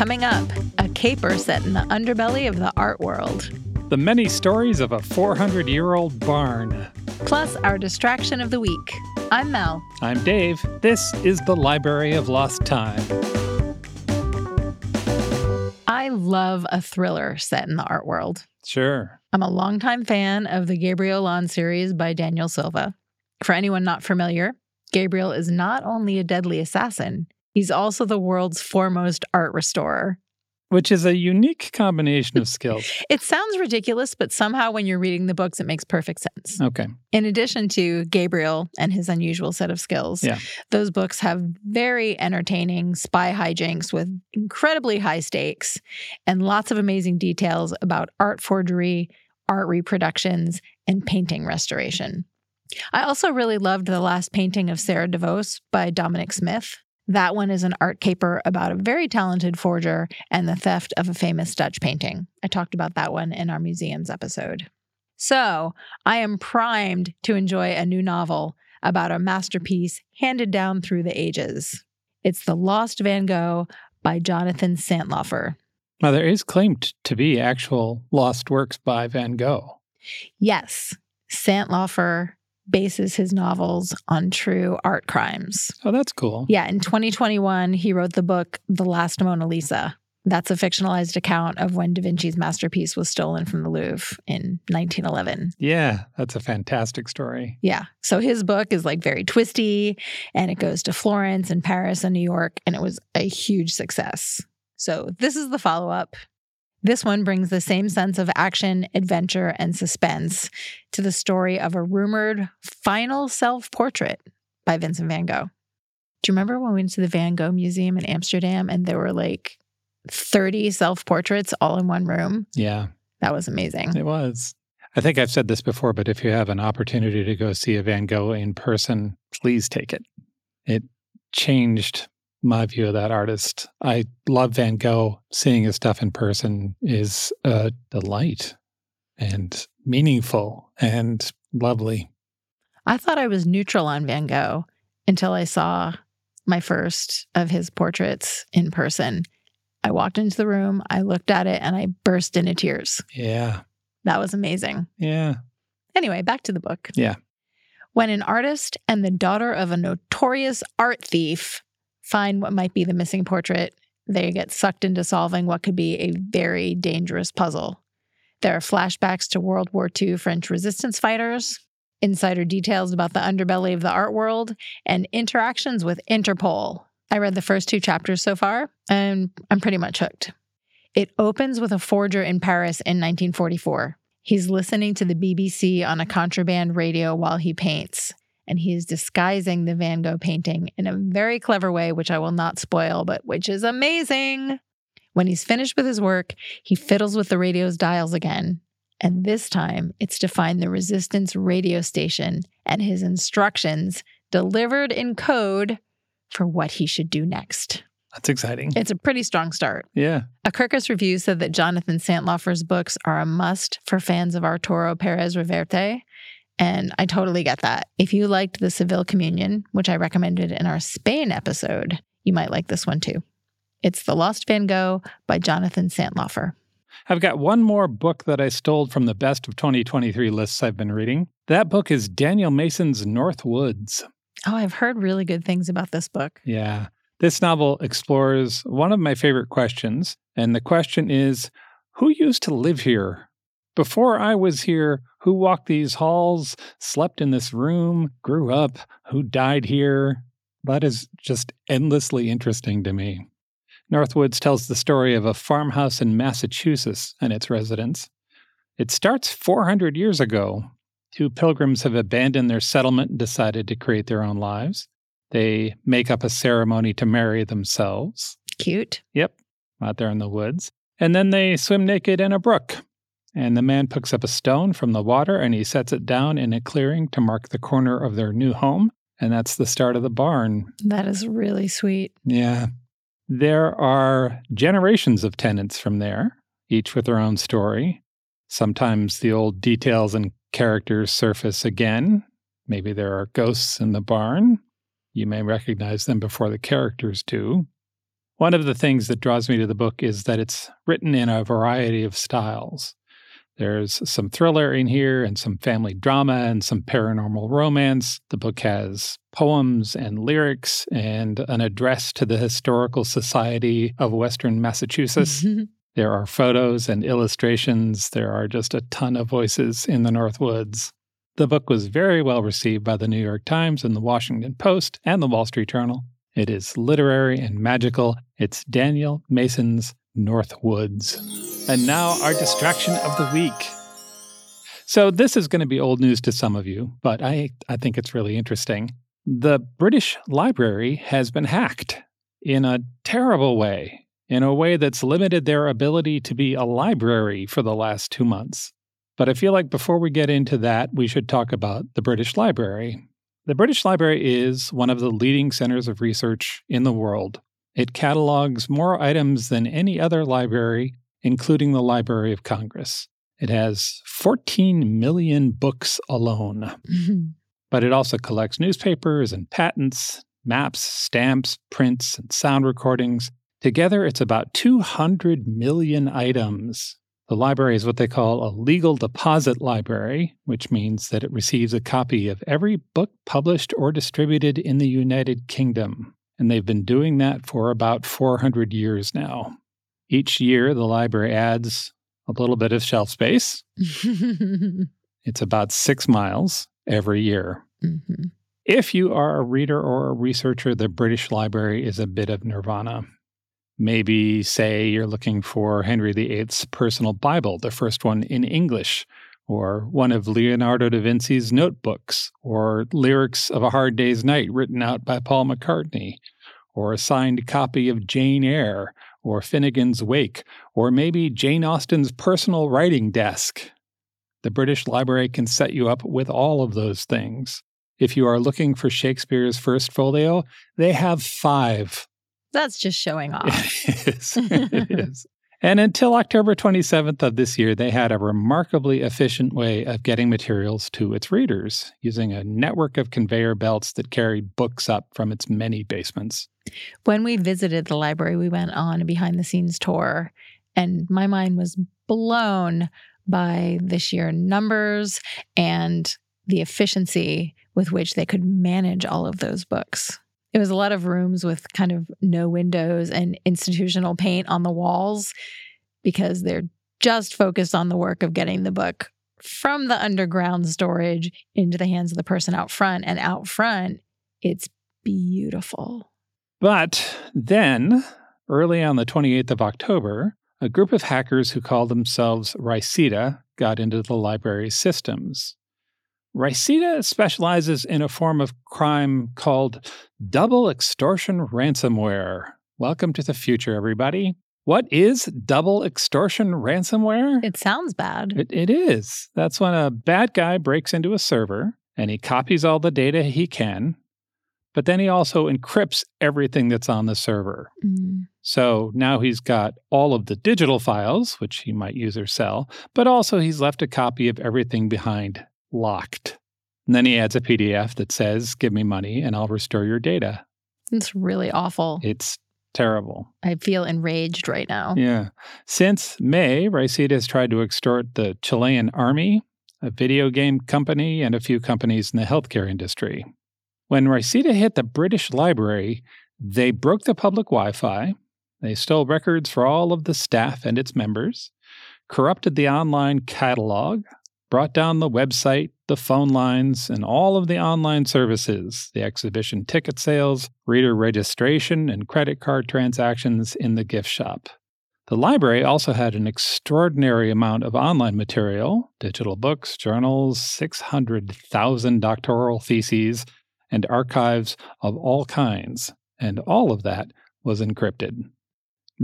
Coming up, a caper set in the underbelly of the art world. The many stories of a 400 year old barn. Plus, our distraction of the week. I'm Mel. I'm Dave. This is the Library of Lost Time. I love a thriller set in the art world. Sure. I'm a longtime fan of the Gabriel Allon series by Daniel Silva. For anyone not familiar, Gabriel is not only a deadly assassin, he's also the world's foremost art restorer. Which is a unique combination of skills. It sounds ridiculous, but somehow when you're reading the books, it makes perfect sense. Okay. In addition to Gabriel and his unusual set of skills, Yeah. those books have very entertaining spy hijinks with incredibly high stakes and lots of amazing details about art forgery, art reproductions, and painting restoration. I also really loved the last painting of Sara de Vos by Dominic Smith. That one is an art caper about a very talented forger and the theft of a famous Dutch painting. I talked about that one in our museums episode. So, I am primed to enjoy a new novel about a masterpiece handed down through the ages. It's The Lost Van Gogh by Jonathan Santlofer. Now, there is claimed to be actual lost works by Van Gogh. Yes, Santlofer bases his novels on true art crimes. Oh, that's cool. Yeah, in 2021, he wrote the book The Last Mona Lisa. That's a fictionalized account of when Da Vinci's masterpiece was stolen from the Louvre in 1911. Yeah, that's a fantastic story. Yeah. So his book is like very twisty and it goes to Florence and Paris and New York, and it was a huge success. So this is the follow up. This one brings the same sense of action, adventure, and suspense to the story of a rumored final self portrait by Vincent van Gogh. Do you remember when we went to the Van Gogh Museum in Amsterdam and there were like 30 self portraits all in one room? Yeah, That was amazing. it was. I think I've said this before, but if you have an opportunity to go see a Van Gogh in person, please take it. It changed my view of that artist. I love Van Gogh. Seeing his stuff in person is a delight and meaningful and lovely. I thought I was neutral on Van Gogh until I saw my first of his portraits in person. I walked into the room, I looked at it, and I burst into tears. Yeah. That was amazing. Yeah. Anyway, back to the book. Yeah. When an artist and the daughter of a notorious art thief find what might be the missing portrait, they get sucked into solving what could be a very dangerous puzzle. There are flashbacks to World War II French resistance fighters, insider details about the underbelly of the art world, and interactions with Interpol. I read the first two chapters so far, and I'm pretty much hooked. It opens with a forger in Paris in 1944. He's listening to the BBC on a contraband radio while he paints, and he is disguising the Van Gogh painting in a very clever way, which I will not spoil, but which is amazing. When he's finished with his work, he fiddles with the radio's dials again. And this time, it's to find the resistance radio station and his instructions delivered in code for what he should do next. That's exciting. It's a pretty strong start. Yeah. A Kirkus review said that Jonathan Santlofer's books are a must for fans of Arturo Pérez-Reverte. And I totally get that. If you liked The Seville Communion, which I recommended in our Spain episode, you might like this one too. It's The Lost Van Gogh by Jonathan Santlofer. I've got one more book that I stole from the best of 2023 lists I've been reading. That book is Daniel Mason's North Woods. Oh, I've heard really good things about this book. Yeah. This novel explores one of my favorite questions, and the question is Who used to live here? Before I was here, who walked these halls, slept in this room, grew up, who died here? That is just endlessly interesting to me. North Woods tells the story of a farmhouse in Massachusetts and its residents. It starts 400 years ago. Two pilgrims have abandoned their settlement and decided to create their own lives. They make up a ceremony to marry themselves. Cute. Yep, out there in the woods. And then they swim naked in a brook. And the man picks up a stone from the water and he sets it down in a clearing to mark the corner of their new home. And that's the start of the barn. That is really sweet. Yeah. There are generations of tenants from there, each with their own story. Sometimes the old details and characters surface again. Maybe there are ghosts in the barn. You may recognize them before the characters do. One of the things that draws me to the book is that it's written in a variety of styles. There's some thriller in here and some family drama and some paranormal romance. The book has poems and lyrics and an address to the Historical Society of Western Massachusetts. there are photos and illustrations. There are just a ton of voices in the North Woods. The book was very well received by the New York Times and the Washington Post and the Wall Street Journal. It is literary and magical. It's Daniel Mason's North Woods. And now our distraction of the week. So this is going to be old news to some of you, but I, I think it's really interesting. The British Library has been hacked in a terrible way, in a way that's limited their ability to be a library for the last two months. But I feel like before we get into that, we should talk about the British Library. The British Library is one of the leading centers of research in the world it catalogs more items than any other library, including the Library of Congress. It has 14 million books alone. Mm-hmm. But it also collects newspapers and patents, maps, stamps, prints, and sound recordings. Together, it's about 200 million items. The library is what they call a legal deposit library, which means that it receives a copy of every book published or distributed in the United Kingdom and they've been doing that for about 400 years now. Each year, the library adds a little bit of shelf space. it's about six miles every year. Mm-hmm. If you are a reader or a researcher, the British Library is a bit of nirvana. Maybe, say, you're looking for Henry VIII's personal Bible, the first one in English, or one of Leonardo da Vinci's notebooks, or lyrics of A Hard Day's Night written out by Paul McCartney, or a signed copy of Jane Eyre, or Finnegans Wake, or maybe Jane Austen's personal writing desk. The British Library can set you up with all of those things. If you are looking for Shakespeare's first folio, they have five. That's just showing off. it is. It is. And until October 27th of this year, they had a remarkably efficient way of getting materials to its readers using a network of conveyor belts that carried books up from its many basements. When we visited the library, we went on a behind the scenes tour, and my mind was blown by the sheer numbers and the efficiency with which they could manage all of those books. It was a lot of rooms with kind of no windows and institutional paint on the walls because they're just focused on the work of getting the book from the underground storage into the hands of the person out front. And out front, it's beautiful. But then, early on the 28th of October, a group of hackers who called themselves Rhysida got into the library's systems. Rhysida specializes in a form of crime called double extortion ransomware. Welcome to the future, everybody. What is double extortion ransomware? It sounds bad. It, it is. That's when a bad guy breaks into a server and he copies all the data he can, but then he also encrypts everything that's on the server. Mm. So now he's got all of the digital files, which he might use or sell, but also he's left a copy of everything behind locked. And then he adds a PDF that says, Give me money and I'll restore your data. It's really awful. It's terrible. I feel enraged right now. Yeah. Since May, Rhysida has tried to extort the Chilean army, a video game company, and a few companies in the healthcare industry. When Rhysida hit the British Library, they broke the public Wi Fi, they stole records for all of the staff and its members, corrupted the online catalog, brought down the website, the phone lines, and all of the online services, the exhibition ticket sales, reader registration, and credit card transactions in the gift shop. The library also had an extraordinary amount of online material digital books, journals, 600,000 doctoral theses, and archives of all kinds, and all of that was encrypted.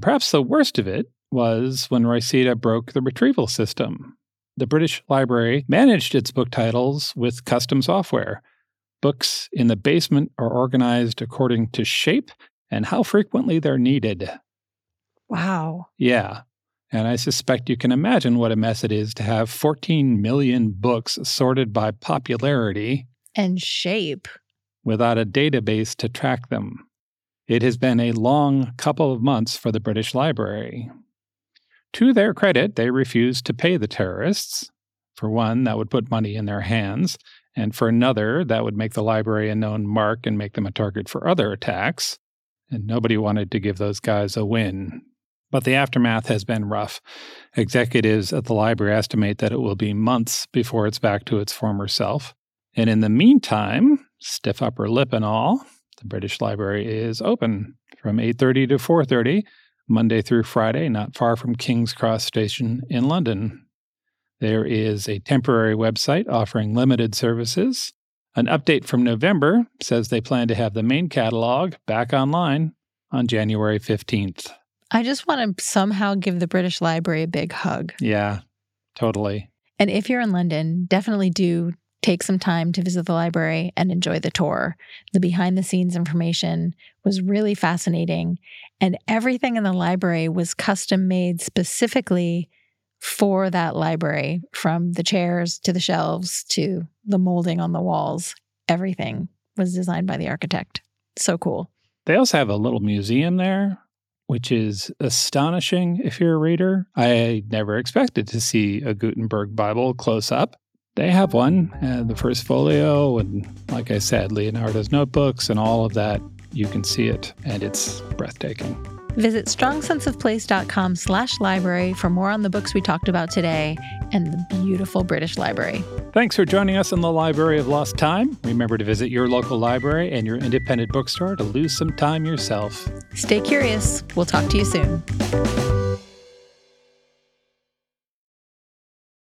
Perhaps the worst of it was when Rhysida broke the retrieval system, the British Library managed its book titles with custom software. Books in the basement are organized according to shape and how frequently they're needed. Wow. Yeah. And I suspect you can imagine what a mess it is to have 14 million books sorted by popularity and shape without a database to track them. It has been a long couple of months for the British Library. To their credit, they refused to pay the terrorists. For one, that would put money in their hands, and for another, that would make the library a known mark and make them a target for other attacks. And nobody wanted to give those guys a win. But the aftermath has been rough. Executives at the library estimate that it will be months before it's back to its former self. And in the meantime, stiff upper lip and all, the British Library is open from 8:30 to 4:30 Monday through Friday, not far from King's Cross Station in London. There is a temporary website offering limited services. An update from November says they plan to have the main catalog back online on January 15th. I just want to somehow give the British Library a big hug. Yeah, totally. And if you're in London, definitely do take some time to visit the library and enjoy the tour. The behind the scenes information was really fascinating, and everything in the library was custom made specifically for that library from the chairs to the shelves to the molding on the walls. Everything was designed by the architect. So cool. They also have a little museum there, which is astonishing if you're a reader. I never expected to see a Gutenberg Bible close up. They have one, uh, the first folio, and like I said, Leonardo's notebooks and all of that. You can see it, and it's breathtaking. Visit strongsenseofplace.com slash library for more on the books we talked about today and the beautiful British Library. Thanks for joining us in the Library of Lost Time. Remember to visit your local library and your independent bookstore to lose some time yourself. Stay curious. We'll talk to you soon.